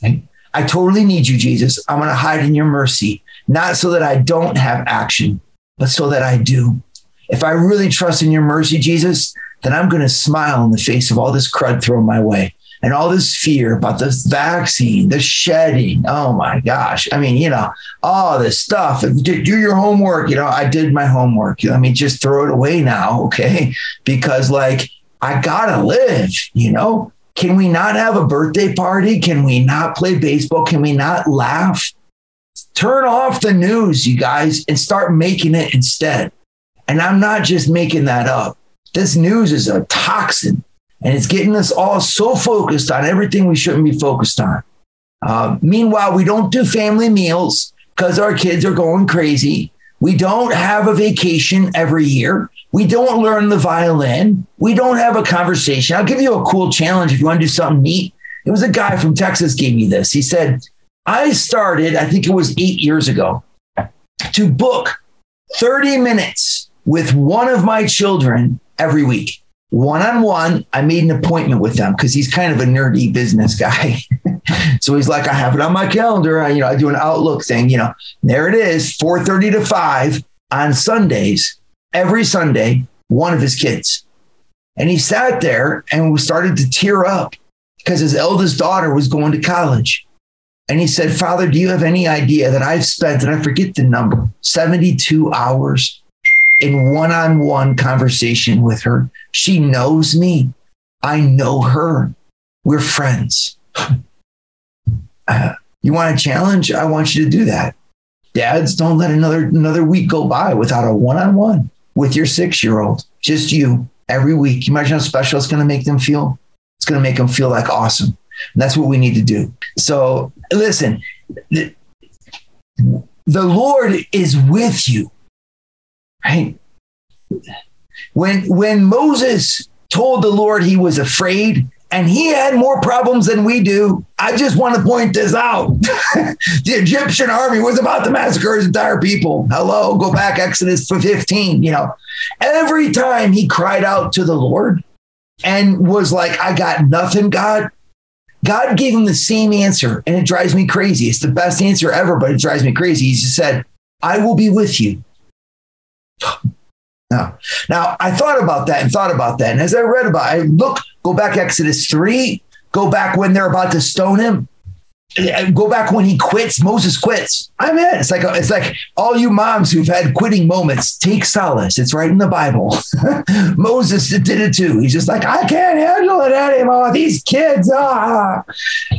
I totally need you, Jesus. I'm going to hide in your mercy, not so that I don't have action, but so that I do. If I really trust in your mercy, Jesus, then I'm going to smile in the face of all this crud thrown my way and all this fear about this vaccine, the shedding. Oh my gosh. I mean, you know, all this stuff. Do your homework. You know, I did my homework. Let me just throw it away now. Okay. Because like, I gotta live, you know? Can we not have a birthday party? Can we not play baseball? Can we not laugh? Turn off the news, you guys, and start making it instead. And I'm not just making that up. This news is a toxin and it's getting us all so focused on everything we shouldn't be focused on. Uh, meanwhile, we don't do family meals because our kids are going crazy. We don't have a vacation every year. We don't learn the violin. We don't have a conversation. I'll give you a cool challenge if you want to do something neat. It was a guy from Texas gave me this. He said, I started, I think it was eight years ago, to book 30 minutes with one of my children every week. One on one, I made an appointment with them because he's kind of a nerdy business guy. so he's like, I have it on my calendar. I, you know, I do an Outlook thing. You know, there it is, 4:30 to 5 on Sundays, every Sunday, one of his kids. And he sat there and started to tear up because his eldest daughter was going to college. And he said, Father, do you have any idea that I've spent, and I forget the number, 72 hours in one on one conversation with her. She knows me. I know her. We're friends. Uh, you want a challenge? I want you to do that. Dads, don't let another another week go by without a one on one with your six year old. Just you every week. You imagine how special it's going to make them feel? It's going to make them feel like awesome. And that's what we need to do. So listen, the, the Lord is with you right? When when Moses told the Lord he was afraid and he had more problems than we do. I just want to point this out. the Egyptian army was about to massacre his entire people. Hello, go back Exodus 15, you know. Every time he cried out to the Lord and was like, I got nothing, God. God gave him the same answer, and it drives me crazy. It's the best answer ever, but it drives me crazy. He just said, I will be with you. Now, now I thought about that and thought about that. And as I read about it, I look, go back Exodus 3, go back when they're about to stone him. Go back when he quits. Moses quits. I'm in. It's like it's like all you moms who've had quitting moments. Take solace. It's right in the Bible. Moses did it too. He's just like I can't handle it anymore. These kids. Ah,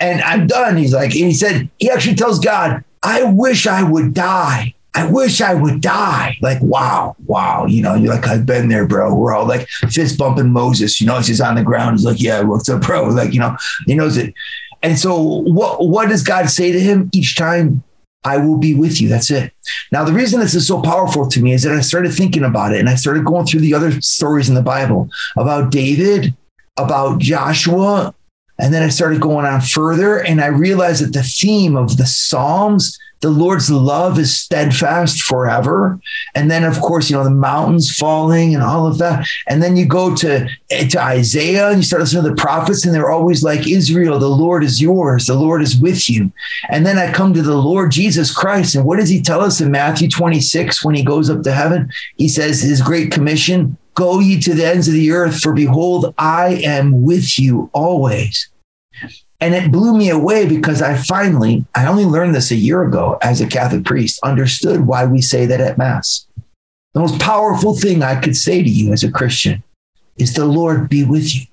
and I'm done. He's like, and he said he actually tells God, I wish I would die. I wish I would die. Like, wow, wow. You know, you're like, I've been there, bro. We're all like fist bumping Moses, you know, he's on the ground. He's like, yeah, what's up, bro? Like, you know, he knows it. And so what, what does God say to him each time? I will be with you. That's it. Now, the reason this is so powerful to me is that I started thinking about it and I started going through the other stories in the Bible about David, about Joshua. And then I started going on further and I realized that the theme of the Psalms the Lord's love is steadfast forever. And then, of course, you know, the mountains falling and all of that. And then you go to, to Isaiah and you start listening to the prophets, and they're always like, Israel, the Lord is yours, the Lord is with you. And then I come to the Lord Jesus Christ. And what does he tell us in Matthew 26 when he goes up to heaven? He says, His great commission Go ye to the ends of the earth, for behold, I am with you always. And it blew me away because I finally, I only learned this a year ago as a Catholic priest, understood why we say that at Mass. The most powerful thing I could say to you as a Christian is the Lord be with you.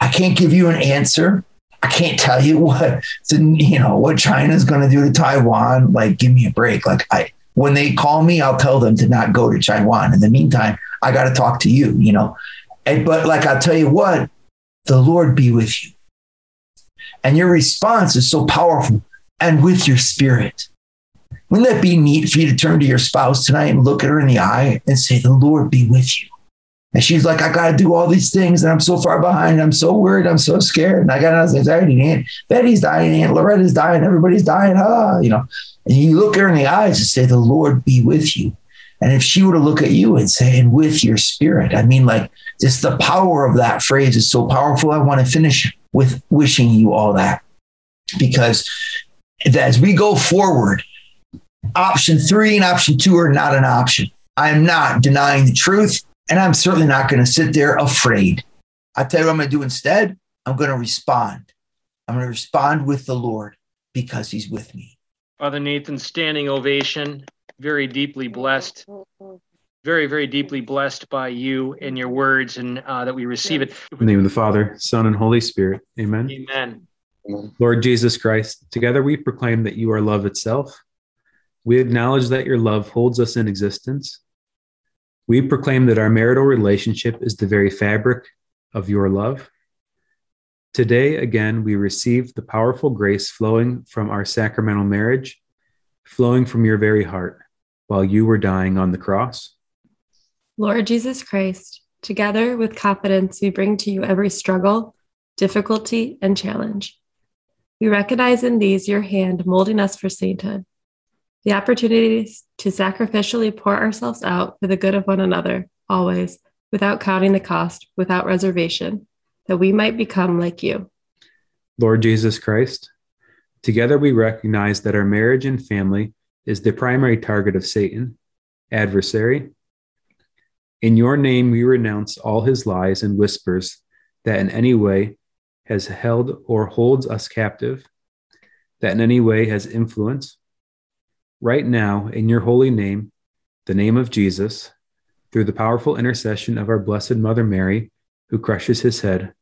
I can't give you an answer. I can't tell you what you know what China's going to do to Taiwan. Like, give me a break. Like, I when they call me, I'll tell them to not go to Taiwan. In the meantime, I got to talk to you. You know, And, but like I'll tell you what, the Lord be with you. And your response is so powerful and with your spirit. Wouldn't that be neat for you to turn to your spouse tonight and look at her in the eye and say, The Lord be with you? And she's like, I got to do all these things and I'm so far behind. I'm so worried. I'm so scared. And I got anxiety. Aunt Betty's dying. Aunt Loretta's dying. Everybody's dying. Ah, you know. And you look her in the eyes and say, The Lord be with you. And if she were to look at you and say, and with your spirit, I mean, like, just the power of that phrase is so powerful. I want to finish with wishing you all that because as we go forward, option three and option two are not an option. I'm not denying the truth, and I'm certainly not going to sit there afraid. I tell you what I'm going to do instead. I'm going to respond. I'm going to respond with the Lord because He's with me. Father Nathan, standing ovation, very deeply blessed, mm-hmm. Very, very deeply blessed by you and your words, and uh, that we receive it. In the name of the Father, Son, and Holy Spirit. Amen. Amen. Lord Jesus Christ, together we proclaim that you are love itself. We acknowledge that your love holds us in existence. We proclaim that our marital relationship is the very fabric of your love. Today, again, we receive the powerful grace flowing from our sacramental marriage, flowing from your very heart while you were dying on the cross. Lord Jesus Christ, together with confidence, we bring to you every struggle, difficulty, and challenge. We recognize in these your hand molding us for sainthood, the opportunities to sacrificially pour ourselves out for the good of one another, always, without counting the cost, without reservation, that we might become like you. Lord Jesus Christ, together we recognize that our marriage and family is the primary target of Satan, adversary. In your name, we renounce all his lies and whispers that in any way has held or holds us captive, that in any way has influence. Right now, in your holy name, the name of Jesus, through the powerful intercession of our Blessed Mother Mary, who crushes his head,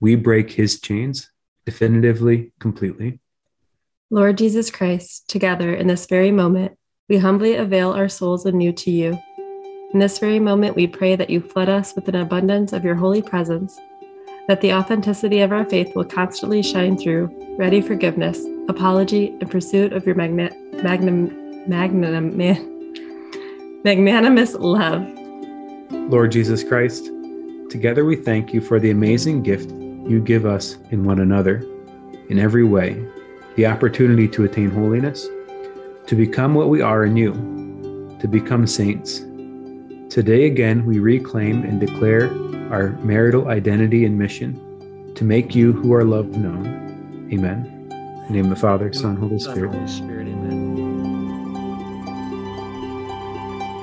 we break his chains definitively, completely. Lord Jesus Christ, together in this very moment, we humbly avail our souls anew to you. In this very moment, we pray that you flood us with an abundance of your holy presence, that the authenticity of our faith will constantly shine through ready forgiveness, apology, and pursuit of your magna- magnum, magnanimous love. Lord Jesus Christ, together we thank you for the amazing gift you give us in one another, in every way the opportunity to attain holiness, to become what we are in you, to become saints. Today again, we reclaim and declare our marital identity and mission to make you who are loved known. Amen. In the name of the Father, Son, Holy Spirit. Holy Spirit, amen.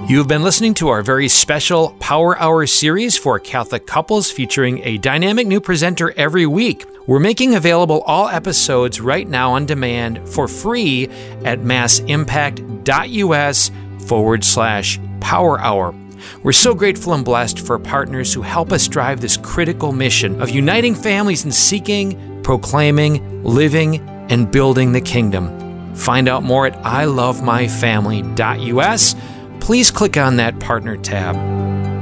You have been listening to our very special Power Hour series for Catholic couples featuring a dynamic new presenter every week. We're making available all episodes right now on demand for free at massimpact.us forward slash power hour. We're so grateful and blessed for partners who help us drive this critical mission of uniting families and seeking, proclaiming, living, and building the kingdom. Find out more at ilovemyfamily.us. Please click on that partner tab.